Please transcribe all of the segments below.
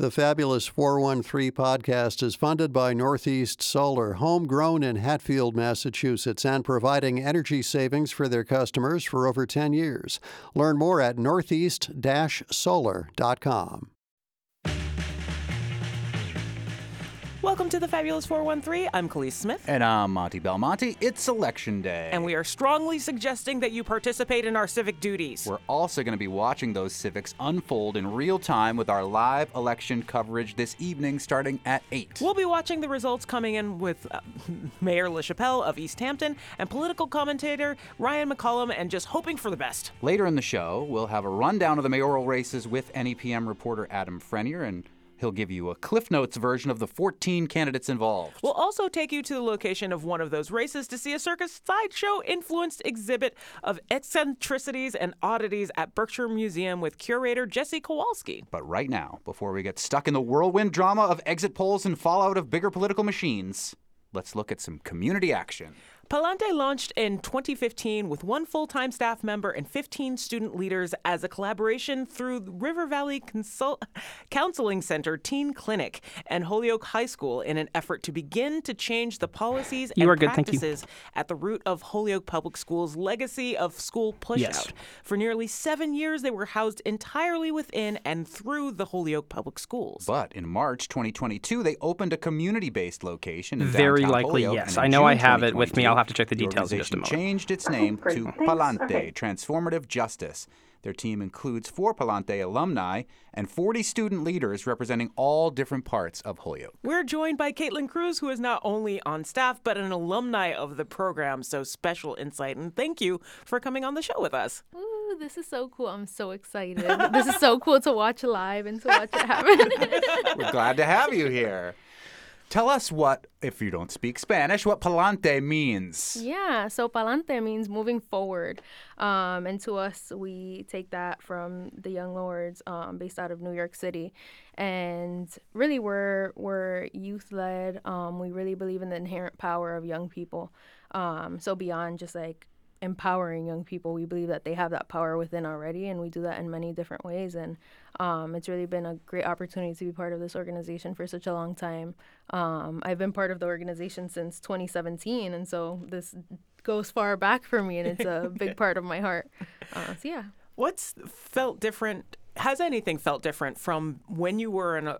The Fabulous 413 podcast is funded by Northeast Solar, homegrown in Hatfield, Massachusetts, and providing energy savings for their customers for over 10 years. Learn more at northeast solar.com. Welcome to the Fabulous 413. I'm Kaliis Smith. And I'm Monty Belmonte. It's election day. And we are strongly suggesting that you participate in our civic duties. We're also going to be watching those civics unfold in real time with our live election coverage this evening starting at 8. We'll be watching the results coming in with uh, Mayor LaChapelle of Easthampton and political commentator Ryan McCollum and just hoping for the best. Later in the show, we'll have a rundown of the mayoral races with NEPM reporter Adam Frenier and He'll give you a Cliff Notes version of the 14 candidates involved. We'll also take you to the location of one of those races to see a circus sideshow influenced exhibit of eccentricities and oddities at Berkshire Museum with curator Jesse Kowalski. But right now, before we get stuck in the whirlwind drama of exit polls and fallout of bigger political machines, let's look at some community action. Pa'lante launched in 2015 with one full time staff member and 15 student leaders as a collaboration through River Valley Consult- Counseling Center Teen Clinic and Holyoke High School in an effort to begin to change the policies you and good, practices at the root of Holyoke Public Schools' legacy of school pushout. Yes. For nearly seven years, they were housed entirely within and through the Holyoke Public Schools. But in March 2022, they opened a community based location in Very downtown likely, Holyoke, yes. and in I know I have it with me. I'll have to check the details in just a moment. changed its oh, name great. to Thanks. Pa'lante Okay. Transformative Justice. Their team includes four Pa'lante alumni and 40 student leaders representing all different parts of Holyoke. We're joined by Katelynn Cruz, who is not only on staff, but an alumni of the program. So special insight. And thank you for coming on the show with us. Ooh, this is so cool. I'm so excited. this is so cool to watch live and to watch it happen. We're glad to have you here. Tell us what, if you don't speak Spanish, what Pa'lante means. yeah, so pa'lante means moving forward. Um, and to us, we take that from the Young Lords um, based out of New York City. And really, we're, we're youth led. Um, we really believe in the inherent power of young people. Um, so, beyond just like empowering young people. We believe that they have that power within already, and we do that in many different ways. And um, it's really been a great opportunity to be part of this organization for such a long time. Um, I've been part of the organization since 2017, and so this goes far back for me, and it's a big part of my heart. Uh, so yeah. What's felt different? Has anything felt different from when you were an,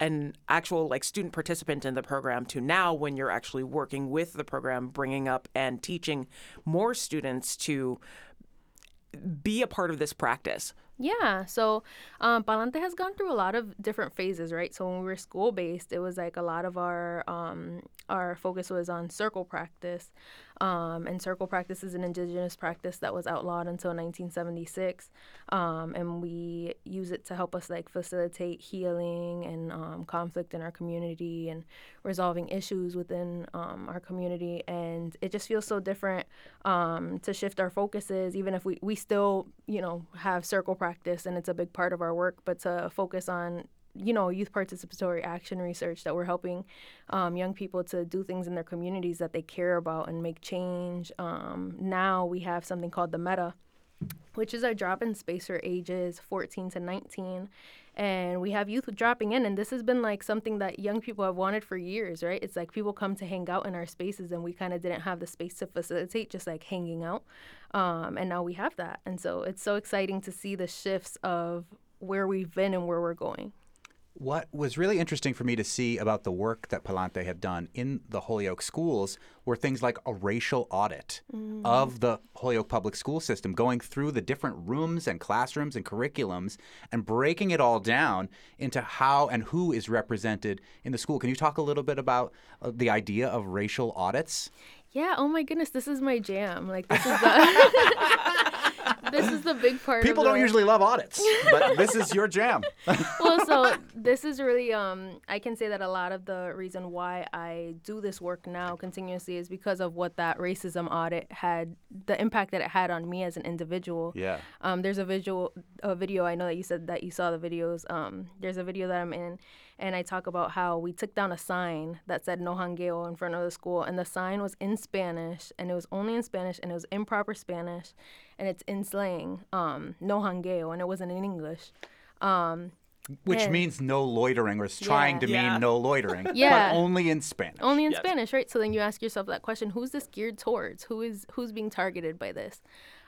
an actual like student participant in the program to now when you're actually working with the program, bringing up and teaching more students to be a part of this practice? Yeah, so um, Pa'lante has gone through a lot of different phases, right? So when we were school based, it was like a lot of our um, our focus was on circle practice, um, and circle practice is an indigenous practice that was outlawed until 1976, um, and we use it to help us like facilitate healing and um, conflict in our community and resolving issues within um, our community, and it just feels so different um, to shift our focuses, even if we we still you know have circle practice and it's a big part of our work, but to focus on you know youth participatory action research that we're helping um, young people to do things in their communities that they care about and make change. Um, now we have something called the Meta, which is our drop-in space for ages 14 to 19 and we have youth dropping in and this has been like something that young people have wanted for years right? It's like people come to hang out in our spaces and we kind of didn't have the space to facilitate just like hanging out. Um, and now we have that. And so it's so exciting to see the shifts of where we've been and where we're going What was really interesting for me to see about the work that Pa'lante had done in the Holyoke schools were things like a racial audit of the Holyoke public school system, going through the different rooms and classrooms and curriculums and breaking it all down into how and who is represented in the school. Can you talk a little bit about uh, the idea of racial audits? Yeah, oh my goodness, this is my jam. Like this is the This is the big part People don't the- usually love audits, but this is your jam. well, so this is really um I can say that a lot of the reason why I do this work now continuously is because of what that racism audit had the impact that it had on me as an individual. Yeah. Um, there's a visual, a video. I know that you said that you saw the videos. Um, there's a video that I'm in, and I talk about how we took down a sign that said "No Hangueo" in front of the school, and the sign was in Spanish, and it was only in Spanish, and it was improper Spanish, and it's in slang, um, "No Hangueo," and it wasn't in English. Um, Which And- means no loitering, or is trying Yeah. to Yeah. mean no loitering, Yeah. but only in Spanish. only in Yes. Spanish, right? So then you ask yourself that question: Who's this geared towards? Who is who's being targeted by this?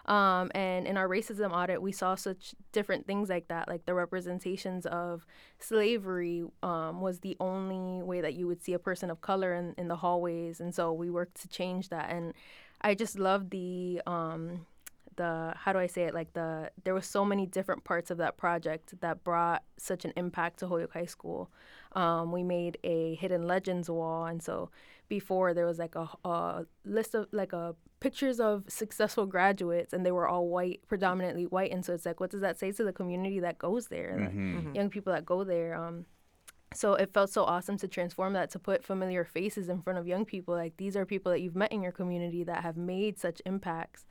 Um, and in our racism audit, we saw such different things like that, like the representations of slavery um, was the only way that you would see a person of color in, in the hallways, and so we worked to change that. And I just love the um, the how do I say it like the there was so many different parts of that project that brought such an impact to Holyoke High School. Um, we made a hidden legends wall, and so before there was like a, a list of like a pictures of successful graduates, and they were all white, predominantly white, and so it's like what does that say to the community that goes there, like, young people that go there. Um, so it felt so awesome to transform that to put familiar faces in front of young people like these are people that you've met in your community that have made such impacts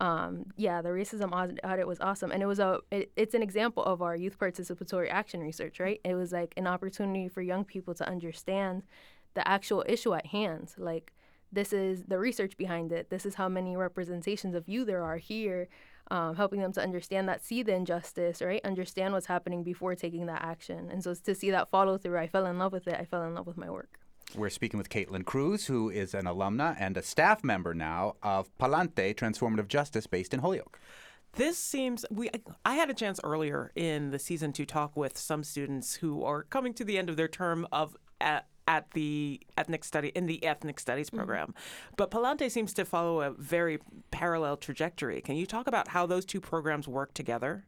um, yeah the racism audit was awesome and it was a it, it's an example of our youth participatory action research right it was like an opportunity for young people to understand the actual issue at hand like this is the research behind it this is how many representations of you there are here um, helping them to understand that, see the injustice, right? Understand what's happening before taking that action. And so to see that follow through, I fell in love with it. I fell in love with my work. We're speaking with Katelynn Cruz, who is an alumna and a staff member now of Pa'lante Transformative Justice based in Holyoke. This seems we. I had a chance earlier in the season to talk with some students who are coming to the end of their term of at, at the ethnic study in the ethnic studies mm-hmm. program, but Pa'lante seems to follow a very parallel trajectory. Can you talk about how those two programs work together?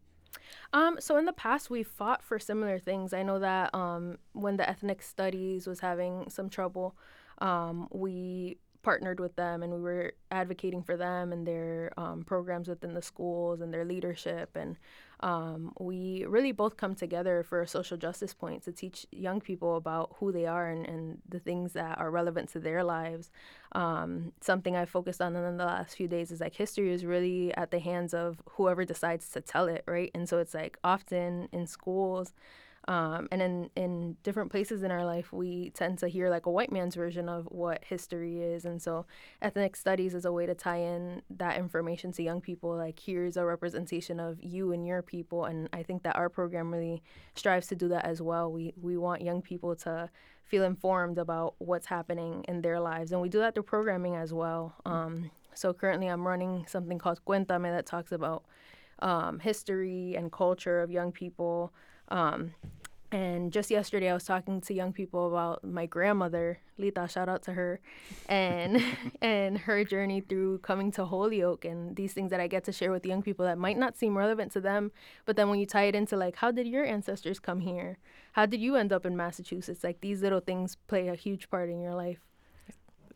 Um, so in the past, we fought for similar things. I know that um, when the ethnic studies was having some trouble, um, we partnered with them and we were advocating for them and their um, programs within the schools and their leadership. And um, we really both come together for a social justice point to teach young people about who they are and, and the things that are relevant to their lives. Um, something I focused on in the last few days is like history is really at the hands of whoever decides to tell it, right? And so it's like often in schools, um, and in, in different places in our life, we tend to hear like a white man's version of what history is. And so, ethnic studies is a way to tie in that information to young people. Like, here's a representation of you and your people. And I think that our program really strives to do that as well. We, we want young people to feel informed about what's happening in their lives. And we do that through programming as well. Um, so, currently, I'm running something called Cuéntame that talks about um, history and culture of young people. Um, and just yesterday, I was talking to young people about my grandmother, Lita. Shout out to her, and and her journey through coming to Holyoke and these things that I get to share with young people that might not seem relevant to them. But then when you tie it into like, how did your ancestors come here? How did you end up in Massachusetts? Like these little things play a huge part in your life.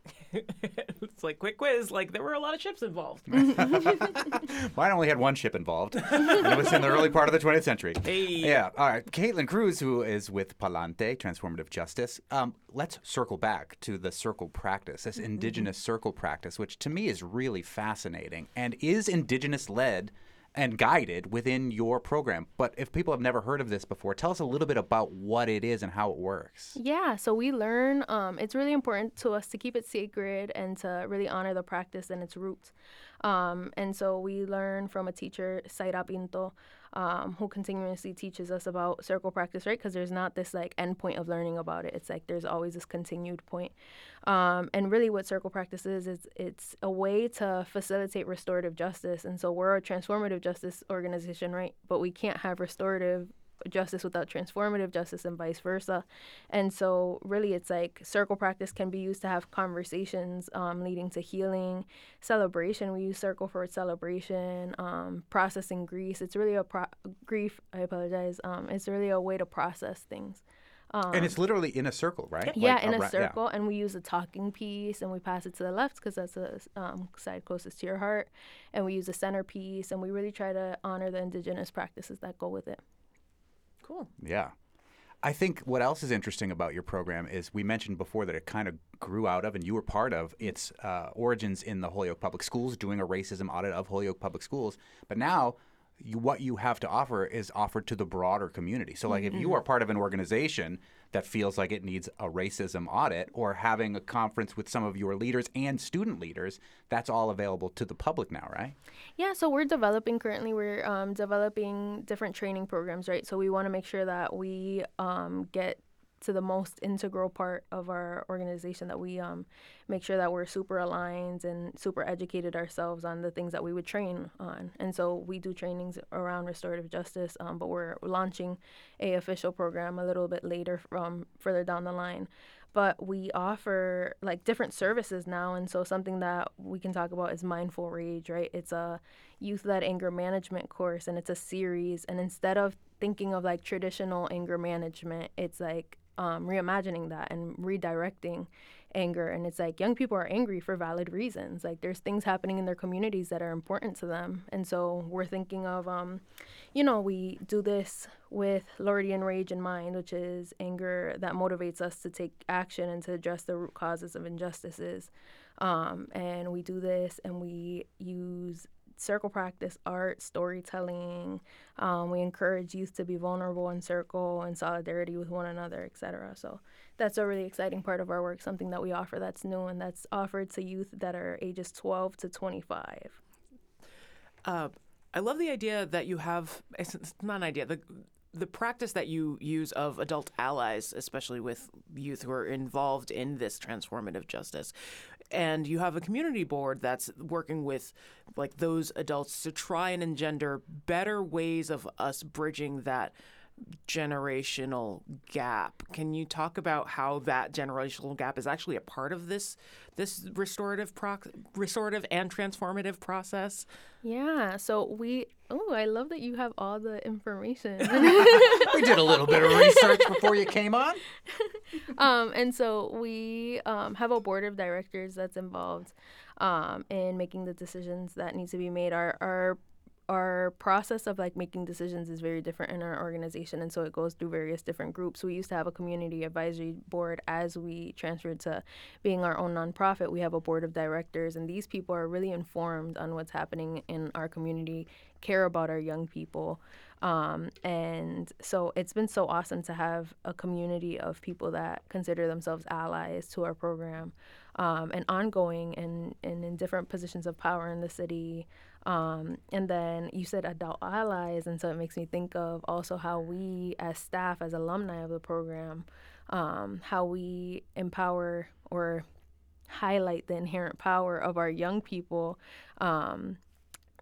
it's like quick quiz. Like there were a lot of ships involved. Mine only had one ship involved. and it was in the early part of the 20th century. Hey. Yeah. All right. Katelynn Cruz, who is with Pa'lante, Transformative Justice. Um, let's circle back to the circle practice, this indigenous circle practice, which to me is really fascinating and is indigenous led and guided within your program. But if people have never heard of this before, tell us a little bit about what it is and how it works. Yeah, so we learn. Um, it's really important to us to keep it sacred and to really honor the practice and its roots. Um, and so we learn from a teacher, Saira Pinto, um, who continuously teaches us about circle practice, right? Because there's not this like end point of learning about it. It's like there's always this continued point. Um, and really, what circle practice is, is it's a way to facilitate restorative justice. And so we're a transformative justice organization, right? But we can't have restorative justice without transformative justice and vice versa. And so, really, it's like circle practice can be used to have conversations um, leading to healing, celebration. We use circle for celebration, um, processing grief. It's really a pro- grief. I apologize. Um, it's really a way to process things. and it's literally in a circle, right? Yeah, Like in a yeah. circle, and we use a talking piece, and we pass it to the left because that's the um, side closest to your heart, and we use a centerpiece, and we really try to honor the indigenous practices that go with it. Cool. Yeah. I think what else is interesting about your program is we mentioned before that it kind of grew out of, and you were part of, its uh, origins in the Holyoke Public Schools, doing a racism audit of Holyoke Public Schools. But now you, what you have to offer is offered to the broader community. So, like, if you are part of an organization that feels like it needs a racism audit or having a conference with some of your leaders and student leaders, that's all available to the public now, right? Yeah, so we're developing currently. We're um, developing different training programs, right? So we want to make sure that we um, get to the most integral part of our organization that we um, make sure that we're super aligned and super educated ourselves on the things that we would train on. And so we do trainings around restorative justice, um, but we're launching a official program a little bit later from further down the line. But we offer like different services now and so something that we can talk about is mindful rage right? It's a youth-led anger management course and it's a series. And instead of thinking of like traditional anger management it's like um, reimagining that and redirecting anger. And it's like young people are angry for valid reasons. Like there's things happening in their communities that are important to them. And so we're thinking of um, you know we do this with Lordean rage in mind which is anger that motivates us to take action and to address the root causes of injustices. Um, and we do this and we use circle practice, art, storytelling. Um, we encourage youth to be vulnerable in circle and solidarity with one another, etc. So that's a really exciting part of our work, something that we offer that's new and that's offered to youth that are ages 12 to 25. Uh, I love the idea that you have. It's not an idea. The the practice that you use of adult allies, especially with youth who are involved in this transformative justice, and you have a community board that's working with like those adults to try and engender better ways of us bridging that generational gap. Can you talk about how that generational gap is actually a part of this this restorative proc- restorative and transformative process? Yeah. So we oh, I love that you have all the information. we did a little bit of research before you came on. um, and so we um, have a board of directors that's involved um, in making the decisions that need to be made. Our our our process of like making decisions is very different in our organization and so it goes through various different groups. We used to have a community advisory board as we transferred to being our own nonprofit. We have a board of directors and these people are really informed on what's happening in our community care about our young people. Um, and so it's been so awesome to have a community of people that consider themselves allies to our program um, and ongoing and, and in different positions of power in the city um, and then you said adult allies, and so it makes me think of also how we, as staff, as alumni of the program, um, how we empower or highlight the inherent power of our young people um,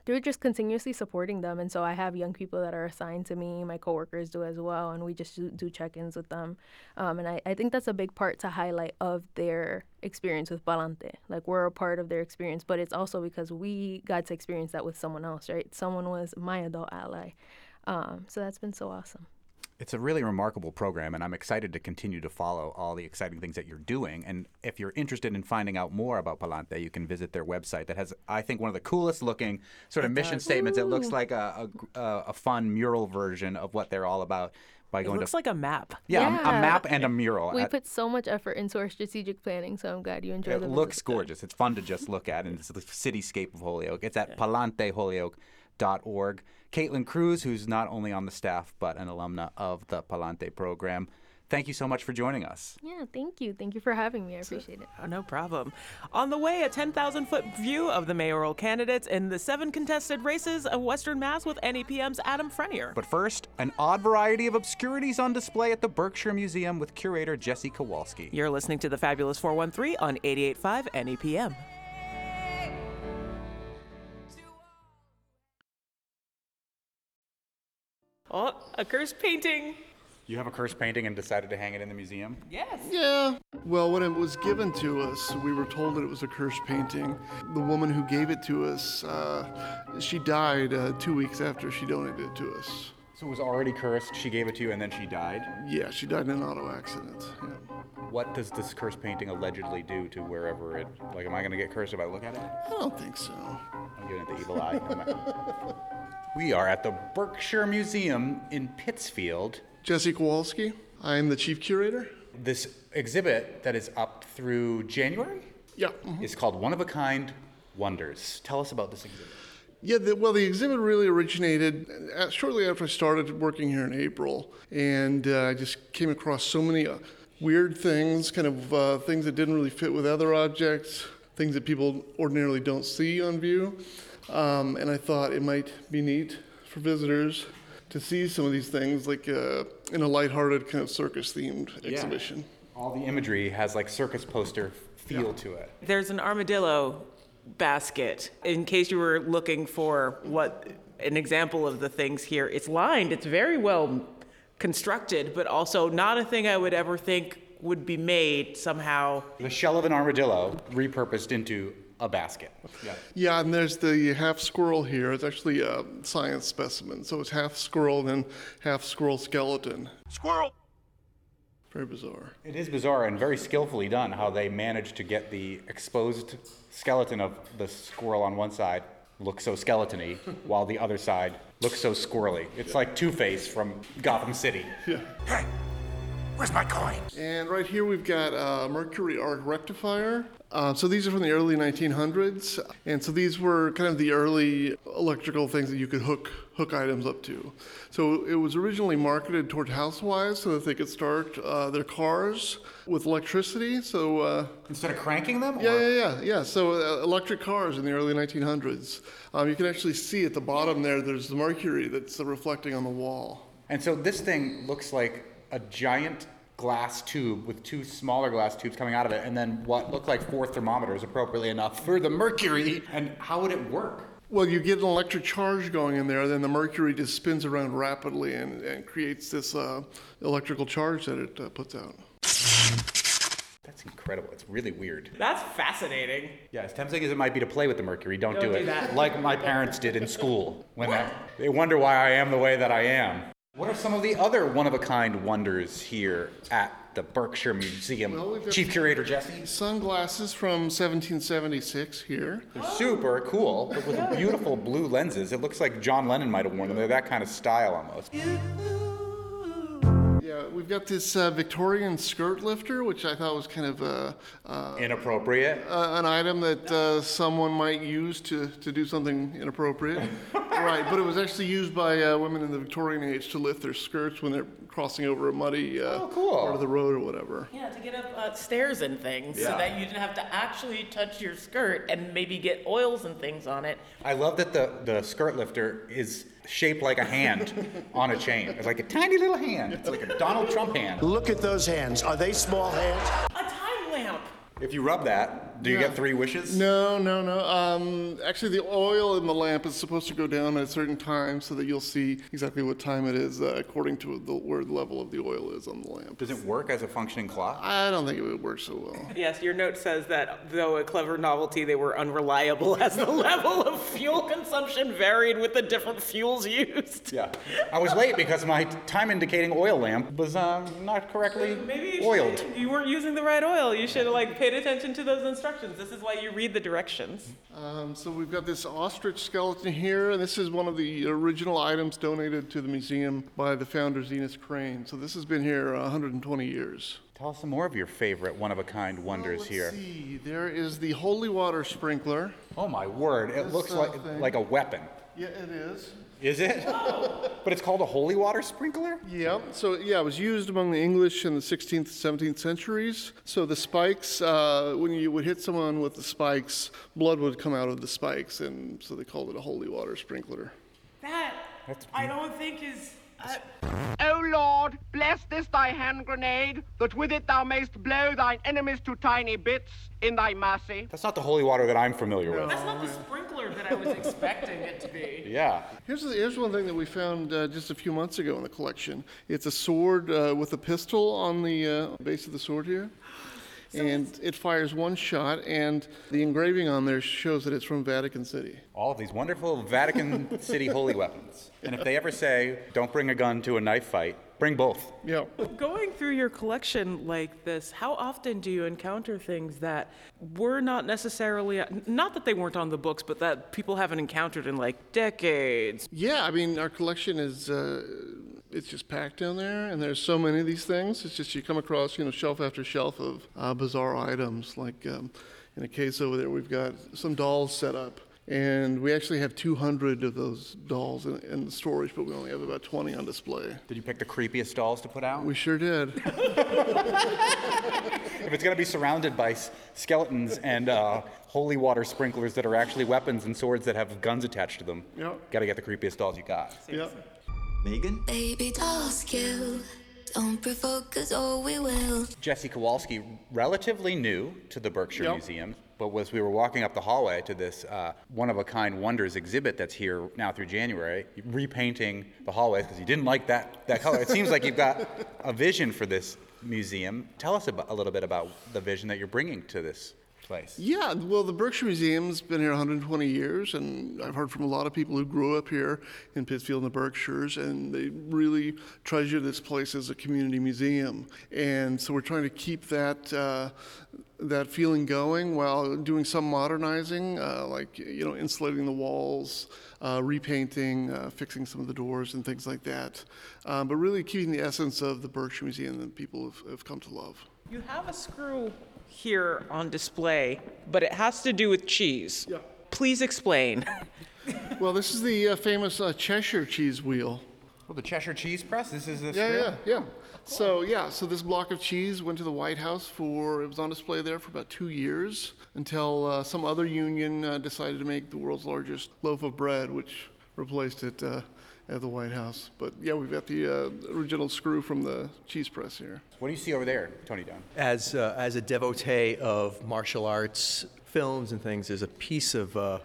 through just continuously supporting them. And so I have young people that are assigned to me, my coworkers do as well, and we just do check ins with them. Um, and I, I think that's a big part to highlight of their experience with Pa'lante. Like we're a part of their experience, but it's also because we got to experience that with someone else, right? Someone was my adult ally. Um, so that's been so awesome. It's a really remarkable program, and I'm excited to continue to follow all the exciting things that you're doing. And if you're interested in finding out more about Pa'lante, you can visit their website that has, I think, one of the coolest looking sort of it mission does. statements. Ooh. It looks like a, a, a, fun mural version of what they're all about. By going it looks to, like a map. Yeah, yeah. A, a, map and a mural. We uh, put so much effort into our strategic planning, so I'm glad you enjoyed it. It looks gorgeous. It's fun to just look at, and it's the cityscape of Holyoke. It's at yeah. palanteholyoke.org. Katelynn Cruz, who's not only on the staff but an alumna of the Pa'lante program. Thank you so much for joining us. Yeah, thank you. Thank you for having me. I appreciate it. Oh, no problem. On the way, a 10,000 foot view of the mayoral candidates in the seven contested races of Western Mass with NEPM's Adam Frenier. But first, an odd variety of obscurities on display at the Berkshire Museum with curator Jesse Kowalski. You're listening to the Fabulous 413 on 88.5 NEPM. Oh, a cursed painting. You have a cursed painting and decided to hang it in the museum? Yes. Yeah. Well, when it was given to us, we were told that it was a cursed painting. The woman who gave it to us, uh, she died uh, two weeks after she donated it to us. So it was already cursed. She gave it to you, and then she died. Yeah, she died in an auto accident. Yeah. What does this cursed painting allegedly do to wherever it? Like, am I going to get cursed if I look at it? I don't think so. I'm giving it the evil eye. we are at the Berkshire Museum in Pittsfield. Jesse Kowalski. I'm the chief curator. This exhibit that is up through January. Yeah. Mm-hmm. Is called One of a Kind Wonders. Tell us about this exhibit. Yeah, the, well, the exhibit really originated uh, shortly after I started working here in April, and uh, I just came across so many uh, weird things, kind of uh, things that didn't really fit with other objects, things that people ordinarily don't see on view, um, and I thought it might be neat for visitors to see some of these things, like uh, in a lighthearted kind of circus-themed exhibition. All the imagery has like circus poster feel to it. There's an armadillo basket in case you were looking for what an example of the things here. It's lined, it's very well constructed, but also not a thing I would ever think would be made somehow. The shell of an armadillo repurposed into a basket. Yeah. Yeah, and there's the half squirrel here. It's actually a science specimen, so it's half squirrel and half squirrel skeleton. Squirrel! Very bizarre. It is bizarre and very skillfully done how they managed to get the exposed skeleton of the squirrel on one side look so skeletony, while the other side looks so squirrely. It's like Two Face from Gotham City. Hey, where's my coin? And right here we've got a Mercury arc rectifier. Uh, so these are from the early 1900s, and so these were kind of the early electrical things that you could hook hook items up to. So it was originally marketed toward housewives so that they could start uh, their cars with electricity. So uh, Instead of cranking them? yeah, or- yeah, yeah, yeah. So uh, electric cars in the early 1900s. Um, you can actually see at the bottom there. There's the mercury that's uh, reflecting on the wall. And so this thing looks like a giant glass tube with two smaller glass tubes coming out of it, and then what looked like four thermometers, appropriately enough, for the mercury. And how would it work? Well, you get an electric charge going in there, then the mercury just spins around rapidly and, and creates this uh, electrical charge that it uh, puts out. That's incredible. It's really weird. That's fascinating. Yeah, as tempting as it might be to play with the mercury, don't, Don't do do it. that. Like my parents did in school when I, they wonder why I am the way that I am. What are some of the other one-of-a-kind wonders here at the Berkshire Museum? Well, Chief Curator Jesse? Sunglasses from 1776 here. They're super cool, but with beautiful blue lenses. It looks like John Lennon might have worn them. They're that kind of style almost. Yeah, we've got this uh, Victorian skirt lifter, which I thought was kind of uh, uh, Inappropriate. uh, an item that uh, someone might use to, to do something inappropriate. right, but it was actually used by uh, women in the Victorian age to lift their skirts when they're crossing over a muddy uh, Oh, cool. part of the road or whatever. Yeah, to get up uh, stairs and things so Yeah. that you didn't have to actually touch your skirt and maybe get oils and things on it. I love that the, the skirt lifter is shaped like a hand on a chain. It's like a tiny little hand. It's like a Donald Trump hand. Look at those hands. Are they small hands? A time lamp. If you rub that, do you Yeah. get three wishes? No, no, no. Um, actually, the oil in the lamp is supposed to go down at a certain time so that you'll see exactly what time it is uh, according to the, where the level of the oil is on the lamp. Does it work as a functioning clock? I don't think it would work so well. Yes, your note says that though a clever novelty, they were unreliable as the level of fuel consumption varied with the different fuels used. Yeah. I was late because my time indicating oil lamp was uh, not correctly Maybe you, oiled. should- you weren't using the right oil. You should have like paid attention to those instructions. This is why you read the directions. Um, so we've got this ostrich skeleton here, and this is one of the original items donated to the museum by the founder Zenas Crane. So this has been here 120 years. Tell us some more of your favorite one-of-a-kind wonders Let's here. see. There is the holy water sprinkler. Oh my word! It This, looks uh, like thing. like a weapon. Yeah, it is. Is it? but it's called a holy water sprinkler. Yeah. So yeah, it was used among the English in the 16th, 17th centuries. So the spikes, uh, when you would hit someone with the spikes, blood would come out of the spikes, and so they called it a holy water sprinkler. That That's I don't think is. Uh, O Lord, bless this thy hand grenade, that with it thou mayst blow thine enemies to tiny bits in thy mercy. That's not the holy water that I'm familiar with. that's not the sprinkler that I was expecting it to be. Yeah. Here's, here's one thing that we found uh, just a few months ago in the collection. It's a sword uh, with a pistol on the uh, base of the sword here. and it fires one shot, and the engraving on there shows that it's from Vatican City. All of these wonderful Vatican City holy weapons. And if they ever say, don't bring a gun to a knife fight, bring both. Yeah. Going through your collection like this, how often do you encounter things that were not necessarily, not that they weren't on the books, but that people haven't encountered in like decades? Yeah, I mean, our collection is, uh, it's just packed down there, and there's so many of these things. It's just you come across, you know, shelf after shelf of uh, bizarre items. Like um, in a case over there, we've got some dolls set up. And we actually have 200 of those dolls in, in the storage, but we only have about 20 on display. Did you pick the creepiest dolls to put out? We sure did. if it's going to be surrounded by s- skeletons and uh, holy water sprinklers that are actually weapons and swords that have guns attached to them, Yep. got to get the creepiest dolls you got. yeah. Megan? Baby dolls kill. Don't provoke us or we will. Jesse Kowalski, relatively new to the Berkshire Yep. Museum, but as we were walking up the hallway to this uh, one of a kind wonders exhibit that's here now through January, repainting the hallways because you didn't like that, that color. It seems like you've got a vision for this museum. Tell us about, a little bit about the vision that you're bringing to this place. Yeah, well, the Berkshire Museum's been here 120 years, and I've heard from a lot of people who grew up here in Pittsfield and the Berkshires, and they really treasure this place as a community museum. And so we're trying to keep that. Uh, that feeling going while doing some modernizing, uh, like you know, insulating the walls, uh, repainting, uh, fixing some of the doors, and things like that. Um, but really keeping the essence of the Berkshire Museum that people have, have come to love. You have a screw here on display, but it has to do with cheese. Yeah. Please explain. Well, this is the uh, famous uh, Cheshire cheese wheel. Well, the Cheshire Cheese Press. This is the Yeah, strip? yeah, yeah. So yeah, so this block of cheese went to the White House for it was on display there for about two years until uh, some other union uh, decided to make the world's largest loaf of bread, which replaced it uh, at the White House. But yeah, we've got the uh, original screw from the cheese press here. What do you see over there, Tony Dunn? as uh, as a devotee of martial arts films and things, there's a piece of uh,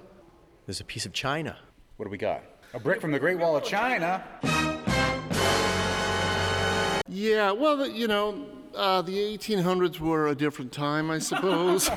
there's a piece of China. What do we got? A brick from the Great Wall of China. Yeah, well, you know, uh, the 1800s were a different time, I suppose.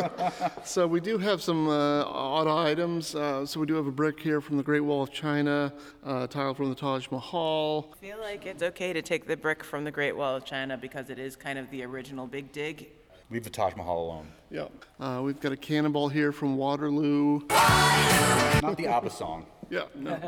so we do have some uh, odd items. Uh, so we do have a brick here from the Great Wall of China, uh, tile from the Taj Mahal. I feel like it's okay to take the brick from the Great Wall of China because it is kind of the original Big Dig. Leave the Taj Mahal alone. Yeah. Uh, we've got a cannonball here from Waterloo. Not the ABBA song. Yeah, no.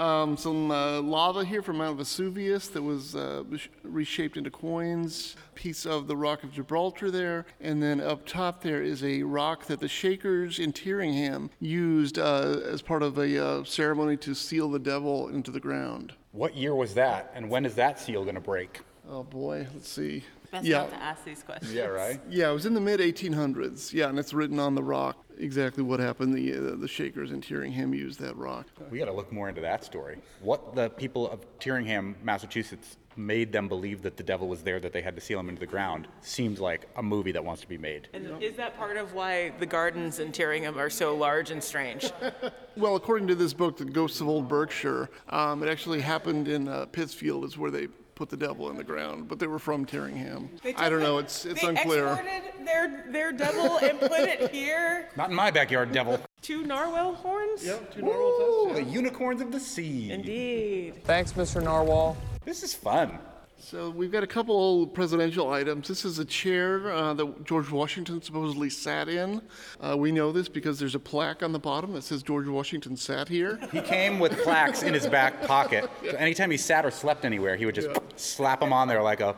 um, some uh, lava here from Mount Vesuvius that was uh, reshaped into coins. Piece of the Rock of Gibraltar there, and then up top there is a rock that the Shakers in Tyringham used uh, as part of a uh, ceremony to seal the devil into the ground. What year was that, and when is that seal going to break? Oh boy, let's see. Best yeah, not to ask these questions. Yeah, right? yeah, it was in the mid 1800s. Yeah, and it's written on the rock exactly what happened. The uh, the Shakers in Tyringham used that rock. We got to look more into that story. What the people of Tyringham, Massachusetts, made them believe that the devil was there, that they had to seal him into the ground, seems like a movie that wants to be made. And is that part of why the gardens in Tyringham are so large and strange? Well, according to this book, The Ghosts of Old Berkshire, um, it actually happened in uh, Pittsfield, is where they put the devil in the ground, but they were from Tyringham. I don't know, it's, it's they unclear. exported their, their devil and put it here. Not in my backyard, devil. Two narwhal horns? Yep, two narwhal Ooh, tests, the unicorns of the sea. Indeed. Thanks, Mr. Narwhal. This is fun. So we've got a couple presidential items. This is a chair uh, that George Washington supposedly sat in. Uh, we know this because there's a plaque on the bottom that says George Washington sat here. He came with plaques in his back pocket. So anytime he sat or slept anywhere, he would just slap them on there like a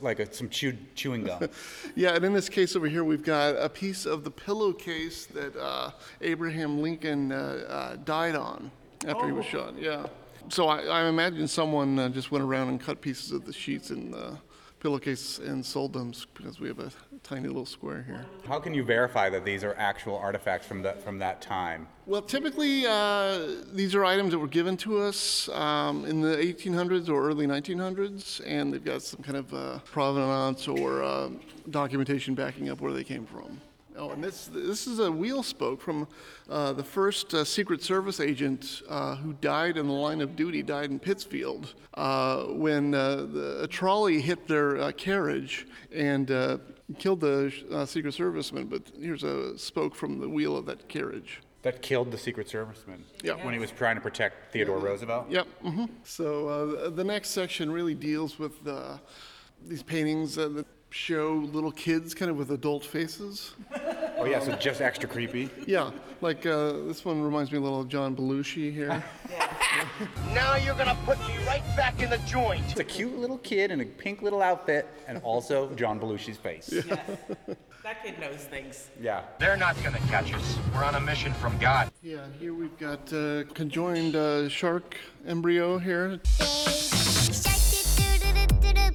like a, some chewed, chewing gum. Yeah, and in this case over here, we've got a piece of the pillowcase that uh, Abraham Lincoln uh, uh, died on after he was shot. Yeah. So I, I imagine someone uh, just went around and cut pieces of the sheets and the pillowcase and sold them because we have a tiny little square here. How can you verify that these are actual artifacts from that from that time? Well, typically, uh, these are items that were given to us um, in the 1800s or early 1900s, and they've got some kind of uh, provenance or uh, documentation backing up where they came from. Oh, and this this is a wheel spoke from uh, the first uh, Secret Service agent uh, who died in the line of duty, died in Pittsfield uh, when uh, the, a trolley hit their uh, carriage and uh, killed the uh, Secret Serviceman. But here's a spoke from the wheel of that carriage. That killed the Secret Serviceman Yeah. when he was trying to protect Theodore Roosevelt. Yep. hmm So uh, the next section really deals with uh, these paintings uh, that show little kids kind of with adult faces. Oh yeah, so just extra creepy. Yeah, like uh, this one reminds me a little of John Belushi here. Now you're gonna put me right back in the joint. It's a cute little kid in a pink little outfit, and also John Belushi's face. Yeah. That kid knows things. Yeah. They're not gonna catch us. We're on a mission from God. Yeah, here we've got uh, conjoined uh, shark embryo here.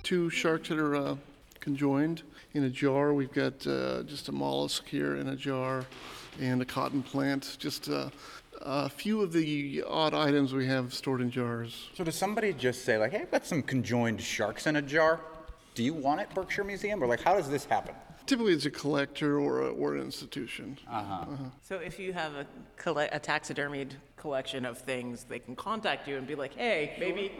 Two sharks that are uh, conjoined in a jar. We've got uh, just a mollusk here in a jar and a cotton plant. Just uh, a few of the odd items we have stored in jars. So does somebody just say like, "Hey, I've got some conjoined sharks in a jar. Do you want it, Berkshire Museum?" Or like, how does this happen? Typically, it's a collector or, a, or an institution. So if you have a, colle- a taxidermied collection of things, they can contact you and be like, hey, maybe,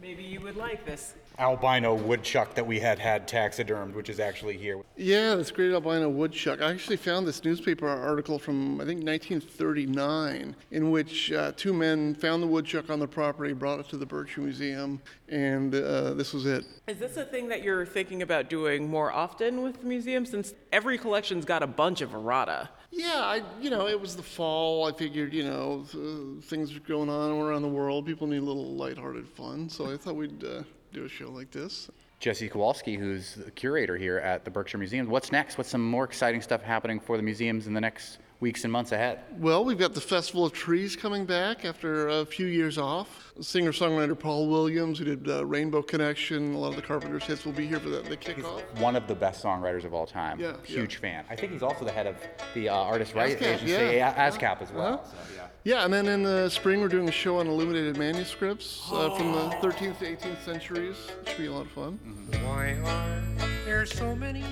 maybe you would like this. Albino woodchuck that we had had taxidermed, which is actually here. Yeah, this great albino woodchuck. I actually found this newspaper article from, I think, 1939, in which uh, two men found the woodchuck on the property, brought it to the Berkshire Museum, and uh, this was it. Is this a thing that you're thinking about doing more often with the museum since every collection's got a bunch of errata? Yeah, I, you know, it was the fall. I figured, you know, uh, things were going on around the world. People need a little lighthearted fun, so I thought we'd uh, do a show like this. Jesse Kowalski, who's the curator here at the Berkshire Museum. What's next? What's some more exciting stuff happening for the museums in the next weeks and months ahead? Well, we've got the Festival of Trees coming back after a few years off. Singer songwriter Paul Williams, who did uh, Rainbow Connection, a lot of the Carpenters hits, will be here for the, the kickoff. One of the best songwriters of all time. Yeah, Huge yeah. fan. I think he's also the head of the uh, artist right agency, yeah. ASCAP as well. Uh-huh. So, yeah. Yeah, and then in the spring, we're doing a show on illuminated manuscripts uh, from the 13th to 18th centuries. It should be a lot of fun. Why are there so many?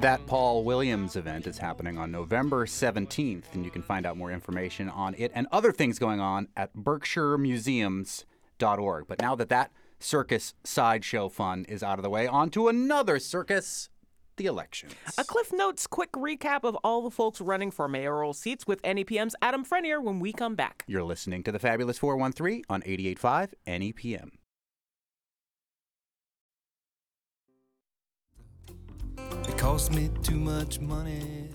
That Paul Williams event is happening on November 17th, and you can find out more information on it and other things going on at berkshiremuseums.org. But now that that circus sideshow fun is out of the way, on to another circus the elections. A Cliff Notes quick recap of all the folks running for mayoral seats with NEPM's Adam Frenier when we come back. You're listening to the Fabulous 413 on 88.5 NEPM. Cost me too much money.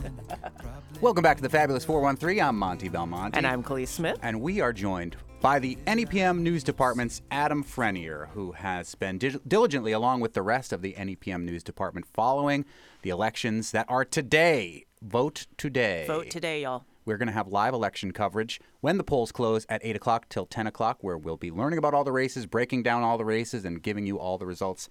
Welcome back to the Fabulous 413. I'm Monty Belmonte. And I'm Kaliis Smith. And we are joined by the NEPM News Department's Adam Frenier, who has been di- diligently, along with the rest of the NEPM News Department, following the elections that are today. Vote today. Vote today, y'all. We're going to have live election coverage when the polls close at 8 o'clock till 10 o'clock, where we'll be learning about all the races, breaking down all the races, and giving you all the results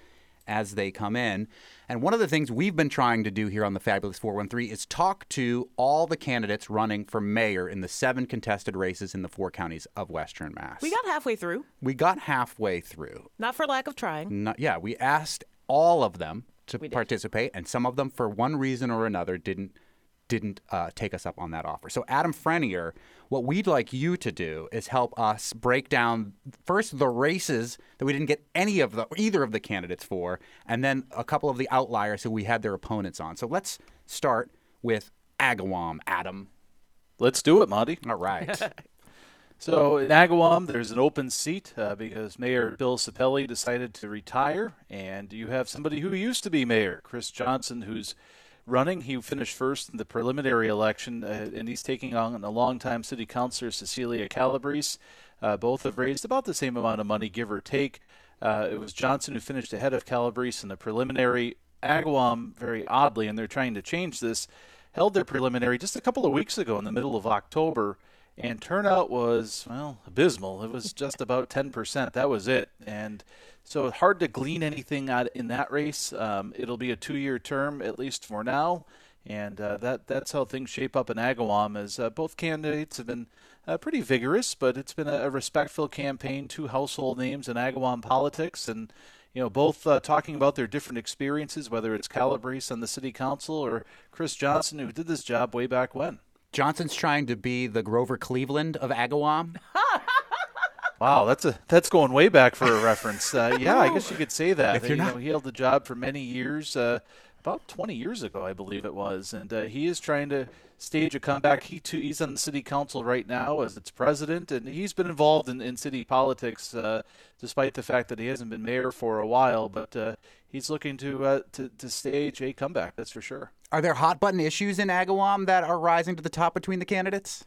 as they come in. And one of the things we've been trying to do here on the Fabulous 413 is talk to all the candidates running for mayor in the seven contested races in the four counties of Western Mass. We got halfway through, We got halfway through. not for lack of trying. Not, yeah, we asked all of them to participate, and some of them, for one reason or another, didn't didn't uh, take us up on that offer. So, Adam Frenier, what we'd like you to do is help us break down first the races that we didn't get any of the either of the candidates for, and then a couple of the outliers who we had their opponents on. So, let's start with Agawam. Adam. Let's do it, Monty. All right. So in Agawam, there's an open seat uh, because Mayor Bill Sapelli decided to retire, and you have somebody who used to be mayor, Chris Johnson, who's running. He finished first in the preliminary election, uh, and he's taking on a longtime city councilor, Cecilia Calabrese. Uh, both have raised about the same amount of money, give or take. Uh, it was Johnson who finished ahead of Calabrese in the preliminary. Agawam, very oddly, and they're trying to change this, held their preliminary just a couple of weeks ago in the middle of October and turnout was well abysmal. It was just about ten percent. That was it, and so hard to glean anything out in that race. Um, it'll be a two-year term at least for now, and uh, that that's how things shape up in Agawam. As uh, both candidates have been uh, pretty vigorous, but it's been a, a respectful campaign. Two household names in Agawam politics, and you know, both uh, talking about their different experiences, whether it's Calabrese on the city council or Chris Johnson, who did this job way back when. Johnson's trying to be the Grover Cleveland of Agawam. Wow, that's a that's going way back for a reference. Uh, yeah, I guess you could say that. If you're you not- know, he held the job for many years, uh, about 20 years ago, I believe it was, and uh, he is trying to stage a comeback. He too, he's on the city council right now as its president, and he's been involved in, in city politics, uh, despite the fact that he hasn't been mayor for a while. But uh, he's looking to, uh, to to stage a comeback. That's for sure. Are there hot button issues in Agawam that are rising to the top between the candidates?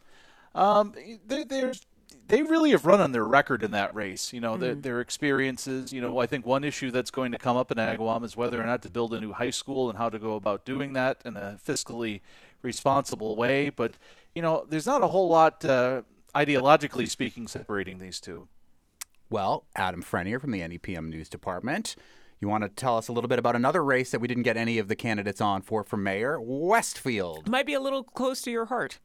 Um, there, there's they really have run on their record in that race. You know, their, their experiences. You know, I think one issue that's going to come up in Agawam is whether or not to build a new high school and how to go about doing that in a fiscally responsible way. But you know, there's not a whole lot, uh, ideologically speaking, separating these two. Well, Adam Frenier from the NEPM News Department. You want to tell us a little bit about another race that we didn't get any of the candidates on for for mayor, Westfield. Might be a little close to your heart.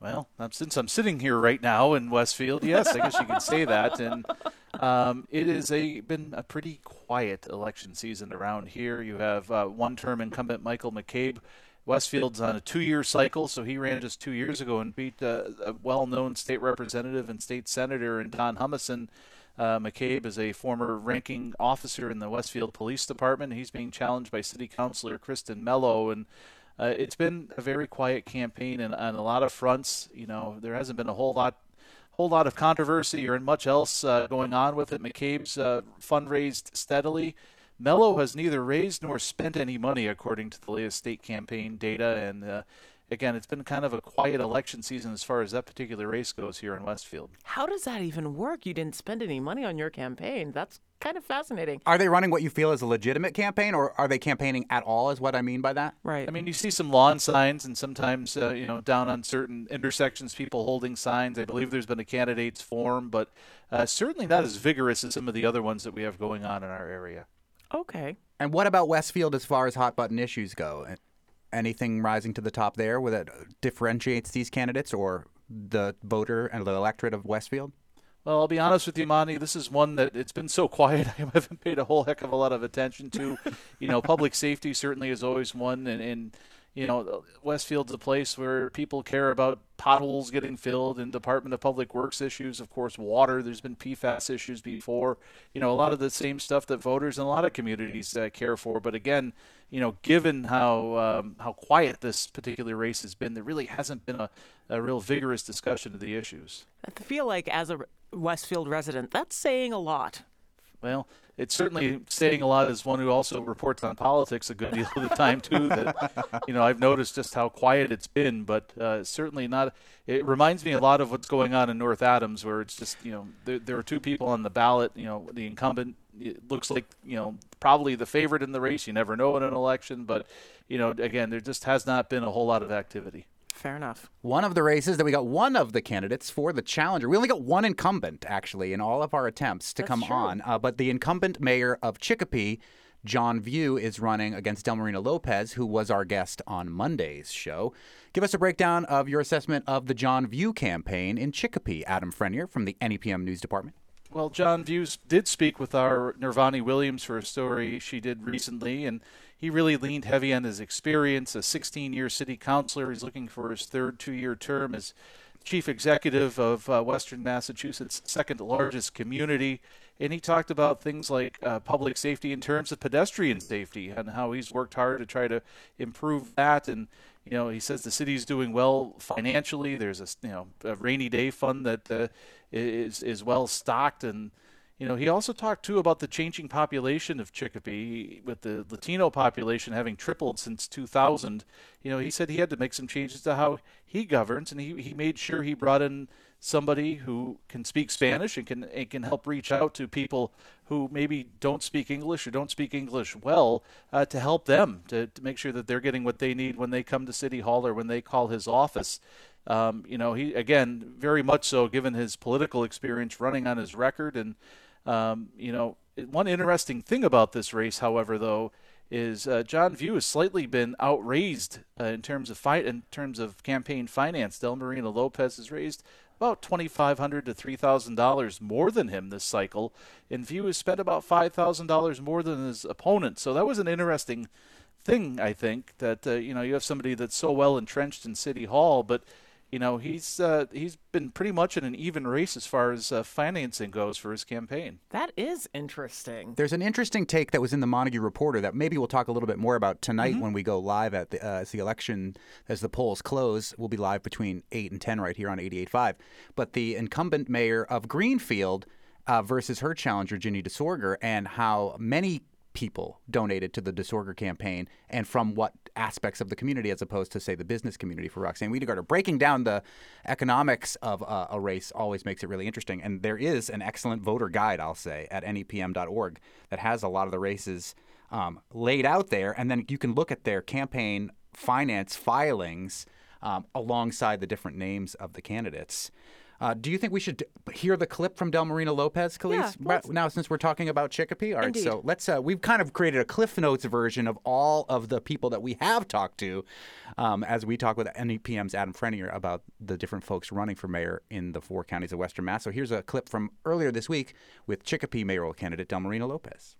Well, since I'm sitting here right now in Westfield, yes, I guess you can say that. And um, it has a been a pretty quiet election season around here. You have uh, one-term incumbent Michael McCabe. Westfield's on a two-year cycle, so he ran just two years ago and beat uh, a well-known state representative and state senator in Don Humason. Uh, McCabe is a former ranking officer in the Westfield Police Department. He's being challenged by City Councilor Kristen Mello, and uh, it's been a very quiet campaign and on a lot of fronts. You know, there hasn't been a whole lot, whole lot of controversy or much else uh, going on with it. McCabe's uh, fundraised steadily. Mello has neither raised nor spent any money, according to the latest state campaign data. And uh, again, it's been kind of a quiet election season as far as that particular race goes here in Westfield. How does that even work? You didn't spend any money on your campaign. That's kind of fascinating. Are they running what you feel is a legitimate campaign, or are they campaigning at all? Is what I mean by that. Right. I mean, you see some lawn signs, and sometimes, uh, you know, down on certain intersections, people holding signs. I believe there's been a candidates forum, but uh, certainly not as vigorous as some of the other ones that we have going on in our area. Okay. And what about Westfield as far as hot button issues go? Anything rising to the top there that differentiates these candidates or the voter and the electorate of Westfield? Well, I'll be honest with you, Monty. This is one that it's been so quiet. I haven't paid a whole heck of a lot of attention to. you know, public safety certainly is always one, and, and you know, Westfield's a place where people care about potholes getting filled and Department of Public Works issues, of course, water. There's been PFAS issues before. You know, a lot of the same stuff that voters in a lot of communities uh, care for. But again, you know, given how um, how quiet this particular race has been, there really hasn't been a, a real vigorous discussion of the issues. I feel like as a Westfield resident, that's saying a lot. Well, it's certainly saying a lot as one who also reports on politics a good deal of the time too. That you know I've noticed just how quiet it's been, but uh, certainly not. It reminds me a lot of what's going on in North Adams, where it's just you know there, there are two people on the ballot. You know the incumbent it looks like you know probably the favorite in the race. You never know in an election, but you know again there just has not been a whole lot of activity. Fair enough. One of the races that we got one of the candidates for the challenger. We only got one incumbent, actually, in all of our attempts to That's come true. on. Uh, but the incumbent mayor of Chicopee, John Vieau, is running against Delmarina Lopez, who was our guest on Monday's show. Give us a breakdown of your assessment of the John Vieau campaign in Chicopee. Adam Frenier from the NEPM News Department. Well, John Vieau's did speak with our Nirvani Williams for a story she did recently, and he really leaned heavy on his experience. A 16 year city councilor. He's looking for his third two year term as chief executive of uh, Western Massachusetts' second largest community. And he talked about things like uh, public safety in terms of pedestrian safety and how he's worked hard to try to improve that. And you know, he says the city's doing well financially. There's a you know a rainy day fund that uh, is is well stocked, and you know he also talked too about the changing population of Chicopee, with the Latino population having tripled since 2000. You know, he said he had to make some changes to how he governs, and he he made sure he brought in somebody who can speak Spanish and can and can help reach out to people who maybe don't speak English or don't speak English well uh, to help them to, to make sure that they're getting what they need when they come to City Hall or when they call his office. Um, you know, he again very much so given his political experience running on his record and um, you know one interesting thing about this race, however, though, is uh, John Vieau has slightly been outraised uh, in terms of fight in terms of campaign finance. Delmarina Lopez has raised about twenty five hundred to three thousand dollars more than him this cycle, and Vieau has spent about five thousand dollars more than his opponent. So that was an interesting thing, I think, that uh, you know you have somebody that's so well entrenched in City Hall, but you know he's uh, he's been pretty much in an even race as far as uh, financing goes for his campaign. That is interesting. There's an interesting take that was in the Montague Reporter that maybe we'll talk a little bit more about tonight when we go live at the, uh, as the election, as the polls close. We'll be live between 8 and 10 right here on 88.5. But the incumbent mayor of Greenfield uh, versus her challenger, Ginny DeSorgher, and how many people donated to the DeSorgher campaign and from what aspects of the community as opposed to, say, the business community for Roxann Wedegartner. Breaking down the economics of uh, a race always makes it really interesting. And there is an excellent voter guide, I'll say, at nepm.org that has a lot of the races um, laid out there. And then you can look at their campaign finance filings um, alongside the different names of the candidates. Uh, do you think we should hear the clip from Delmarina Lopez, Kaliis? Yeah, now, since we're talking about Chicopee, all right. Indeed. So let's. Uh, we've kind of created a Cliff Notes version of all of the people that we have talked to, um, as we talk with NEPM's Adam Frenier about the different folks running for mayor in the four counties of Western Mass. So here's a clip from earlier this week with Chicopee mayoral candidate Delmarina Lopez.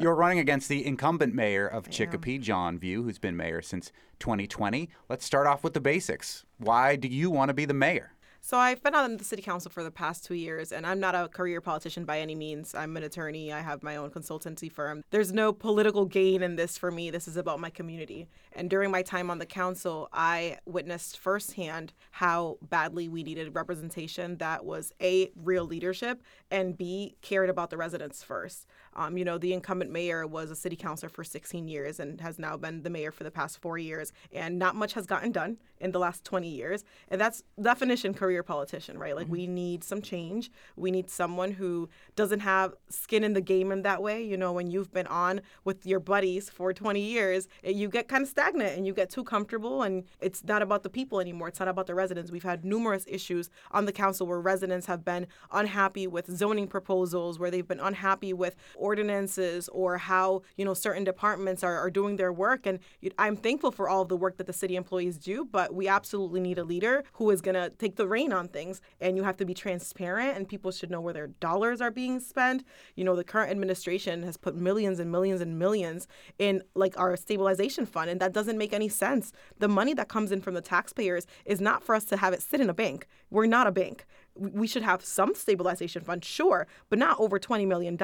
You're running against the incumbent mayor of Chicopee, John Vieau, who's been mayor since 2020. Let's start off with the basics. Why do you want to be the mayor? So I've been on the city council for the past two years, and I'm not a career politician by any means. I'm an attorney. I have my own consultancy firm. There's no political gain in this for me. This is about my community. And during my time on the council, I witnessed firsthand how badly we needed representation that was a real leadership and b cared about the residents first. Um, you know, the incumbent mayor was a city councilor for 16 years and has now been the mayor for the past four years, and not much has gotten done in the last 20 years. And that's definition career politician, right? Like we need some change. We need someone who doesn't have skin in the game in that way. You know, when you've been on with your buddies for 20 years, eh, you get kind of stagnant and you get too comfortable, and it's not about the people anymore. It's not about the residents. We've had numerous issues on the council where residents have been unhappy with zoning proposals, where they've been unhappy with ordinances or how you know certain departments are, are doing their work. And I'm thankful for all of the work that the city employees do, but we absolutely need a leader who is going to take the reign on things. And you have to be transparent, and people should know where their dollars are being spent. You know, the current administration has put millions and millions and millions in like our stabilization fund, and that doesn't make any sense. The money that comes in from the taxpayers is not for us to have it sit in a bank. We're not a bank we should have some stabilization fund, sure, but not over $20 million.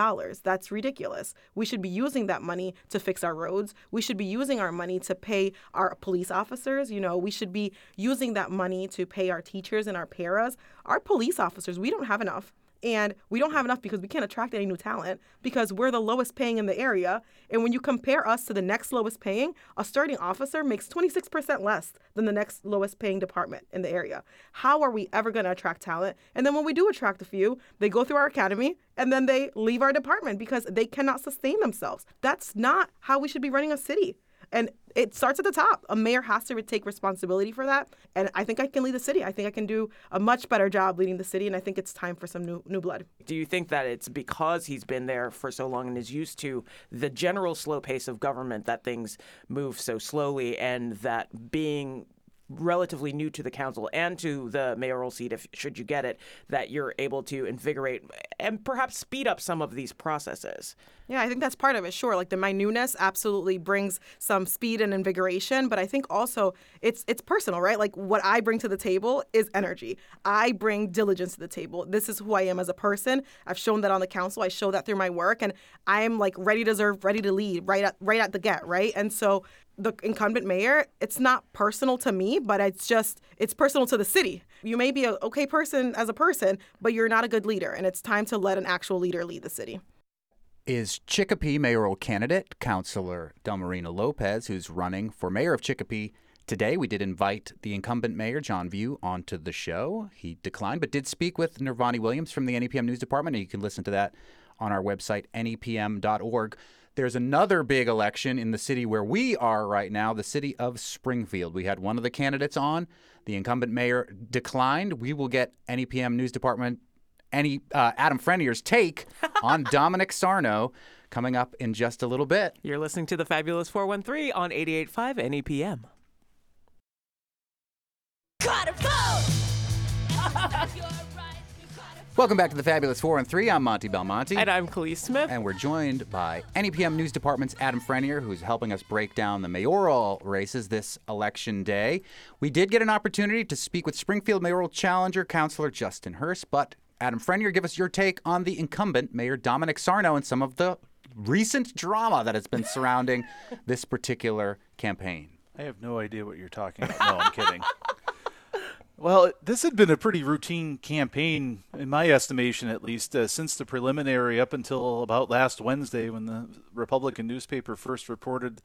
That's ridiculous. We should be using that money to fix our roads. We should be using our money to pay our police officers. You know, we should be using that money to pay our teachers and our paras. Our police officers, we don't have enough. And we don't have enough because we can't attract any new talent because we're the lowest paying in the area. And when you compare us to the next lowest paying, a starting officer makes 26% less than the next lowest paying department in the area. How are we ever going to attract talent? And then when we do attract a few, they go through our academy and then they leave our department because they cannot sustain themselves. That's not how we should be running a city. And it starts at the top. A mayor has to take responsibility for that. And I think I can lead the city. I think I can do a much better job leading the city. And I think it's time for some new new blood. Do you think that it's because he's been there for so long and is used to the general slow pace of government that things move so slowly and that being relatively new to the council and to the mayoral seat if should you get it that you're able to invigorate and perhaps speed up some of these processes Yeah, I think that's part of it. Sure, like the my newness absolutely brings some speed and invigoration, but I think also it's it's personal, right? Like what I bring to the table is energy. I bring diligence to the table. This is who I am as a person. I've shown that on the council. I show that through my work, and I'm like ready to serve, ready to lead, right at right at the get, right? And so the incumbent mayor, it's not personal to me, but it's just it's personal to the city. You may be a okay person as a person, but you're not a good leader, and it's time to let an actual leader lead the city is Chicopee mayoral candidate, Councilor Delmarina Lopez, who's running for mayor of Chicopee. Today, we did invite the incumbent mayor, John Vieau, onto the show. He declined, but did speak with Nirvani Williams from the NEPM News Department, and you can listen to that on our website, nepm.org. There's another big election in the city where we are right now, the city of Springfield. We had one of the candidates on. The incumbent mayor declined. We will get NEPM News Department any uh, Adam Frenier's take on Dominic Sarno coming up in just a little bit. You're listening to the Fabulous 413 on 88.5 NEPM. Gotta vote! Welcome back to the Fabulous 4 and 3. I'm Monty Belmonte. And I'm Kaliis Smith. And we're joined by NEPM News Department's Adam Frenier, who's helping us break down the mayoral races this election day. We did get an opportunity to speak with Springfield mayoral challenger, Councilor Justin Hurst, but Adam Frenier, give us your take on the incumbent Mayor Dominic Sarno and some of the recent drama that has been surrounding this particular campaign. I have no idea what you're talking about. No, I'm kidding. Well, this had been a pretty routine campaign, in my estimation at least, uh, since the preliminary up until about last Wednesday when the Republican newspaper first reported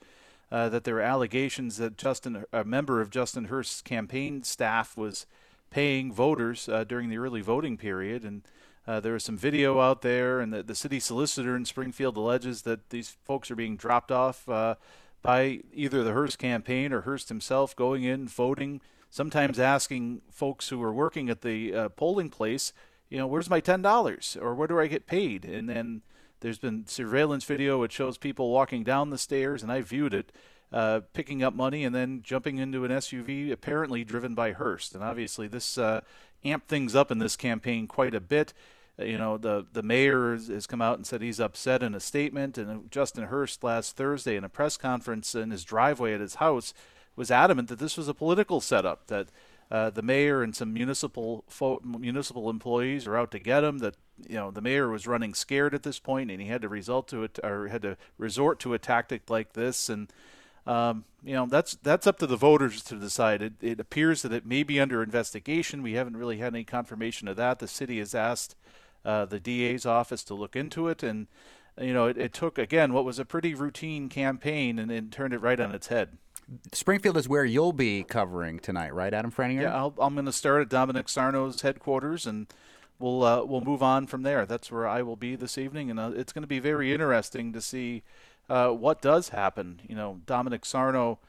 uh, that there were allegations that Justin, a member of Justin Hurst's campaign staff, was paying voters uh, during the early voting period. And uh, there was some video out there, and the, the, city solicitor in Springfield alleges that these folks are being dropped off uh, by either the Hurst campaign or Hurst himself going in, voting sometimes asking folks who are working at the uh, polling place, you know, where's my ten dollars or where do I get paid? And then there's been surveillance video which shows people walking down the stairs, and I viewed it, uh, picking up money and then jumping into an SUV, apparently driven by Hurst. And obviously, this uh, amped things up in this campaign quite a bit. Uh, you know, the the mayor has come out and said he's upset in a statement, and Justin Hurst last Thursday in a press conference in his driveway at his house was adamant that this was a political setup, that uh, the mayor and some municipal fo- municipal employees are out to get him. That you know the mayor was running scared at this point, and he had to result to it or had to resort to a tactic like this. And um, you know that's that's up to the voters to decide. It, it, appears that it may be under investigation. We haven't really had any confirmation of that. The city has asked uh, the DA's office to look into it, and you know it, it took again what was a pretty routine campaign and, and turned it right on its head. Springfield is where you'll be covering tonight, right, Adam Frenier? Yeah, i am going to start at Dominic Sarno's headquarters, and we'll uh, we'll move on from there. That's where I will be this evening, and uh, it's going to be very interesting to see uh, what does happen. You know, Dominic Sarno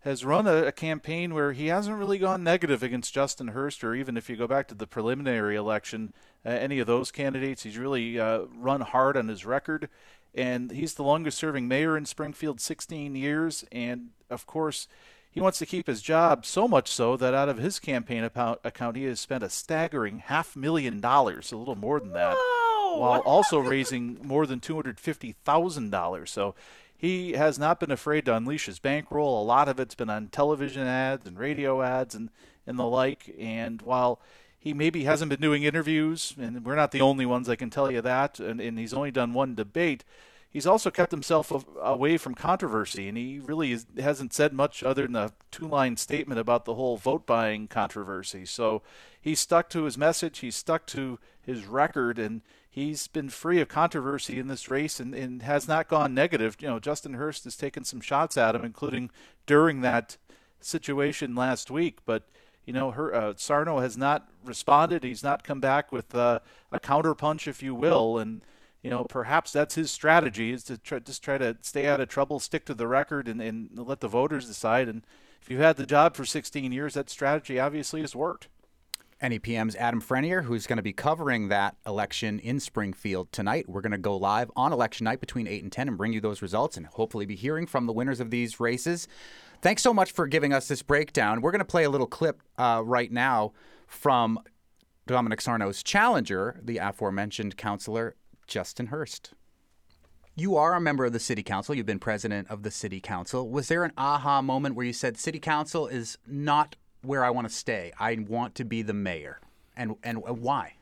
has run a, a, campaign where he hasn't really gone negative against Justin Hurst, or even if you go back to the preliminary election, uh, any of those candidates. He's really uh, run hard on his record and he's the longest serving mayor in Springfield, 16 years. And of course, he wants to keep his job so much so that out of his campaign account, he has spent a staggering half million dollars, a little more than that, Whoa. while also raising more than $250,000. So he has not been afraid to unleash his bankroll. A lot of it's been on television ads and radio ads and, and the like. And while he maybe hasn't been doing interviews, and we're not the only ones, I can tell you that. And, and he's only done one debate. He's also kept himself away from controversy, and he really is, hasn't said much other than a two line statement about the whole vote buying controversy. So he's stuck to his message, he's stuck to his record, and he's been free of controversy in this race and, and has not gone negative. You know, Justin Hurst has taken some shots at him, including during that situation last week, but you know, her uh, Sarno has not responded. He's not come back with uh, a counterpunch, if you will, and you know, perhaps that's his strategy is to try, just try to stay out of trouble, stick to the record, and, and let the voters decide. And if you've had the job for 16 years, that strategy obviously has worked. NEPM's Adam Frenier, who's going to be covering that election in Springfield tonight. We're going to go live on election night between 8 and 10 and bring you those results and hopefully be hearing from the winners of these races. Thanks so much for giving us this breakdown. We're going to play a little clip uh, right now from Dominic Sarno's challenger, the aforementioned councilor Justin Hurst. You are a member of the city council. You've been president of the city council. Was there an aha moment where you said, "City council is not where I want to stay. I want to be the mayor," and and why?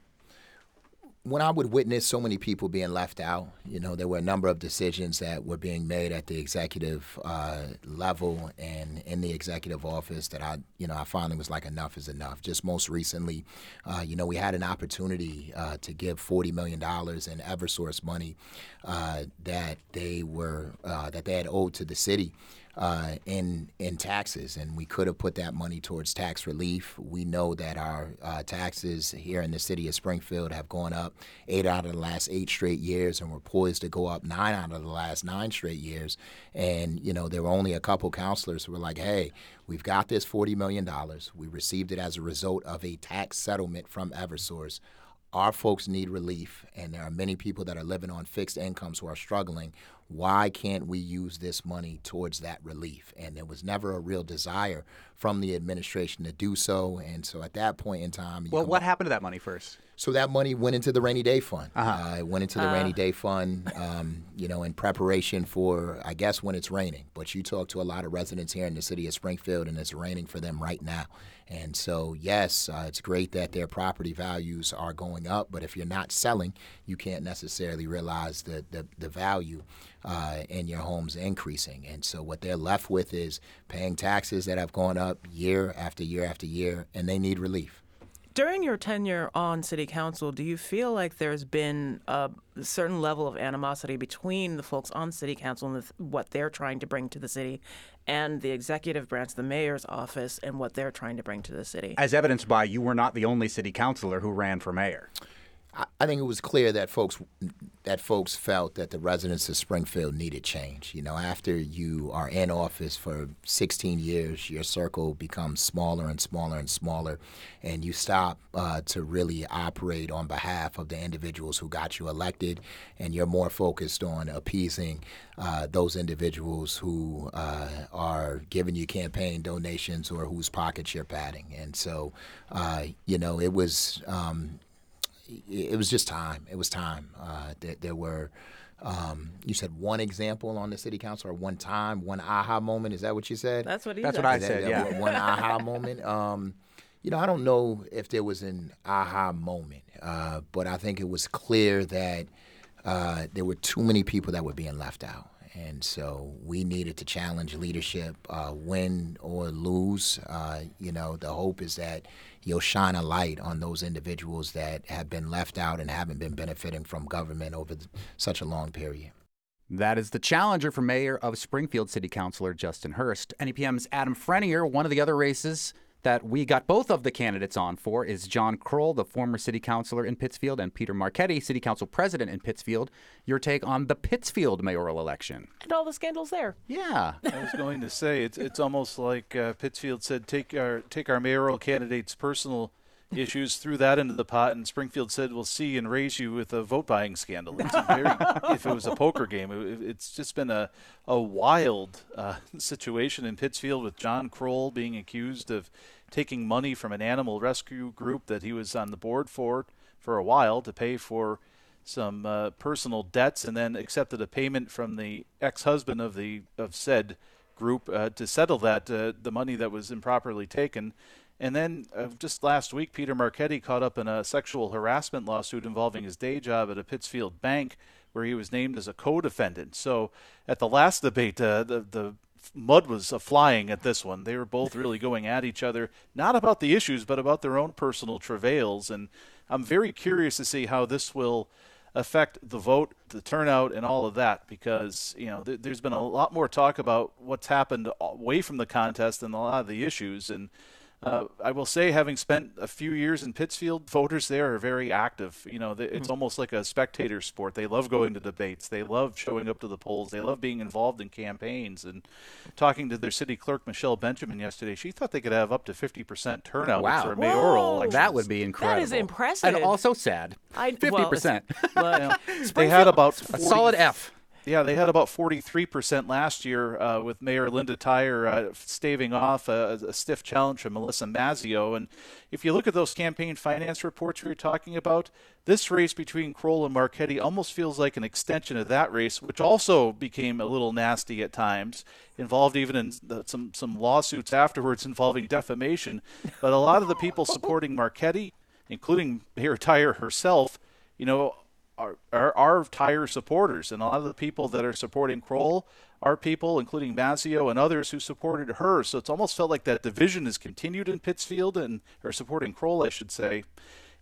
when I would witness so many people being left out, you know, there were a number of decisions that were being made at the executive uh, level and in the executive office that I, you know, I finally was like, enough is enough. Just most recently, uh, you know, we had an opportunity uh, to give $40 million in Eversource money uh, that they were, uh, that they had owed to the city uh, in in taxes, and we could have put that money towards tax relief. We know that our uh, taxes here in the city of Springfield have gone up eight out of the last eight straight years, and we're poised to go up nine out of the last nine straight years. And you know, there were only a couple councilors who were like, "Hey, we've got this forty million dollars. We received it as a result of a tax settlement from Eversource." our folks need relief, and there are many people that are living on fixed incomes who are struggling why can't we use this money towards that relief? And there was never a real desire from the administration to do so. And so at that point in time, well, what up, happened to that money first? So that money went into the rainy day fund. Uh-huh. Uh, it went into the uh. rainy day fund, um, you know, in preparation for, I guess, when it's raining. But you talk to a lot of residents here in the city of Springfield, and it's raining for them right now. And so, yes, uh, it's great that their property values are going up, but if you're not selling, you can't necessarily realize the, the, the value uh, and your home's increasing. And so what they're left with is paying taxes that have gone up year after year after year, and they need relief. During your tenure on city council, do you feel like there's been a certain level of animosity between the folks on city council and what they're trying to bring to the city and the executive branch, the mayor's office, and what they're trying to bring to the city? As evidenced by you were not the only city councilor who ran for mayor. I, think it was clear that folks that folks felt that the residents of Springfield needed change. You know, after you are in office for 16 years, your circle becomes smaller and smaller and smaller, and you stop uh, to really operate on behalf of the individuals who got you elected, and you're more focused on appeasing uh, those individuals who uh, are giving you campaign donations or whose pockets you're padding. And so, uh, you know, it was. Um, it was just time. It was time. Uh, there, there, were, um, you said one example on the city council or one time, one aha moment. Is that what you said? That's what he said. That's said. what I That- said. that Yeah. One aha moment. Um, you know, I don't know if there was an aha moment, uh, but I think it was clear that uh, there were too many people that were being left out. And so we needed to challenge leadership, uh, win or lose. Uh, you know, the hope is that you'll shine a light on those individuals that have been left out and haven't been benefiting from government over such a long period. That is the challenger for mayor of Springfield City Councilor Justin Hurst. NEPM's Adam Frenier, one of the other races that we got both of the candidates on for is John Krol, the former city councilor in Pittsfield, and Peter Marchetti, city council president in Pittsfield. Your take on the Pittsfield mayoral election? And all the scandals there. Yeah. I was going to say it's it's almost like uh, Pittsfield said take our take our mayoral candidate's personal issues, threw that into the pot, and Springfield said we'll see and raise you with a vote buying scandal. It's very, if it was a poker game, it, it's just been a a wild uh, situation in Pittsfield with John Krol being accused of taking money from an animal rescue group that he was on the board for for a while to pay for some uh, personal debts and then accepted a payment from the ex-husband of the of said group uh, to settle that uh, the money that was improperly taken. And then uh, just last week Peter Marchetti caught up in a sexual harassment lawsuit involving his day job at a Pittsfield bank where he was named as a co-defendant. So at the last debate uh, the the mud was uh, flying at this one. They were both really going at each other, not about the issues, but about their own personal travails. And I'm very curious to see how this will affect the vote, the turnout, and all of that, because you know th- there's been a lot more talk about what's happened away from the contest than a lot of the issues. And uh, I will say, having spent a few years in Pittsfield, voters there are very active. You know, th- it's almost like a spectator sport. They love going to debates. They love showing up to the polls. They love being involved in campaigns. And talking to their city clerk, Michelle Benjamin, yesterday, she thought they could have up to 50% turnout Wow. for a mayoral election. That would be incredible. That is impressive. And also sad. I- 50%. well, You know, they had about a solid F. Yeah, they had about 43% last year uh, with Mayor Linda Tyer uh, staving off a, a stiff challenge from Melissa Mazzeo. And if you look at those campaign finance reports we were talking about, this race between Krol and Marchetti almost feels like an extension of that race, which also became a little nasty at times, involved even in the, some, some lawsuits afterwards involving defamation. But a lot of the people supporting Marchetti, including Mayor Tyer herself, you know, are, are, are Tyer supporters, and a lot of the people that are supporting Krol are people, including Mazzeo and others, who supported her. So it's almost felt like that division has continued in Pittsfield, and are supporting Krol, I should say.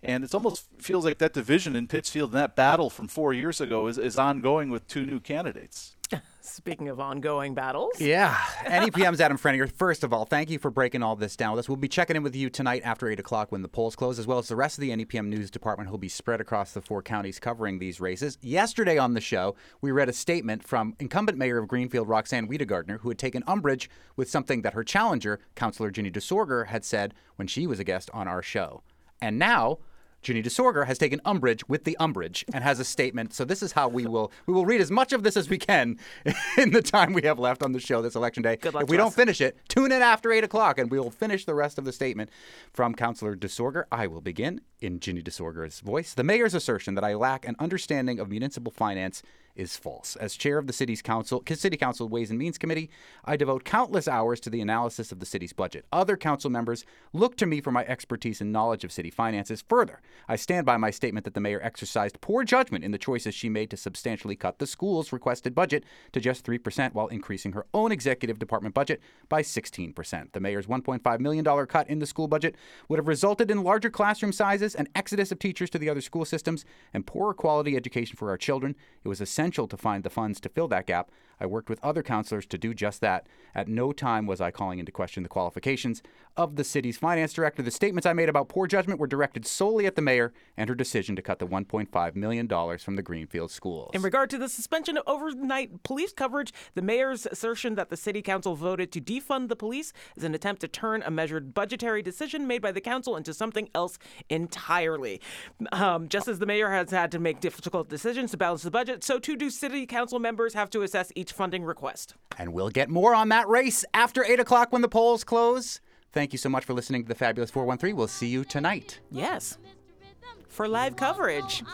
And it almost feels like that division in Pittsfield and that battle from four years ago is, is ongoing with two new candidates. Speaking of ongoing battles. Yeah. NEPM's Adam Frenier. First of all, thank you for breaking all this down with us. We'll be checking in with you tonight after 8 o'clock when the polls close, as well as the rest of the NEPM news department who'll be spread across the four counties covering these races. Yesterday on the show, we read a statement from incumbent mayor of Greenfield, Roxann Wedegartner, who had taken umbrage with something that her challenger, Councilor Ginny DeSorgher, had said when she was a guest on our show. And now, Ginny DeSorgher has taken umbrage with the umbrage and has a statement. So this is how we will we will read as much of this as we can in the time we have left on the show this election day. Good luck if we don't finish it, tune in after eight o'clock and we will finish the rest of the statement from Councilor DeSorgher. I will begin in Ginny DeSorgher's voice. The mayor's assertion that I lack an understanding of municipal finance is false. As chair of the city's council, City Council Ways and Means Committee, I devote countless hours to the analysis of the city's budget. Other council members look to me for my expertise and knowledge of city finances. Further, I stand by my statement that the mayor exercised poor judgment in the choices she made to substantially cut the school's requested budget to just 3% while increasing her own executive department budget by 16%. The mayor's $1.5 million cut in the school budget would have resulted in larger classroom sizes, an exodus of teachers to the other school systems, and poorer quality education for our children. It was essential essential to find the funds to fill that gap. I worked with other councilors to do just that. At no time was I calling into question the qualifications of the city's finance director. The statements I made about poor judgment were directed solely at the mayor and her decision to cut the $1.5 million from the Greenfield schools. In regard to the suspension of overnight police coverage, the mayor's assertion that the city council voted to defund the police is an attempt to turn a measured budgetary decision made by the council into something else entirely. Um, just as the mayor has had to make difficult decisions to balance the budget, so too do city council members have to assess each funding request. And we'll get more on that race after 8 o'clock when the polls close. Thank you so much for listening to the Fabulous 413. We'll see you tonight. Yes. For live coverage.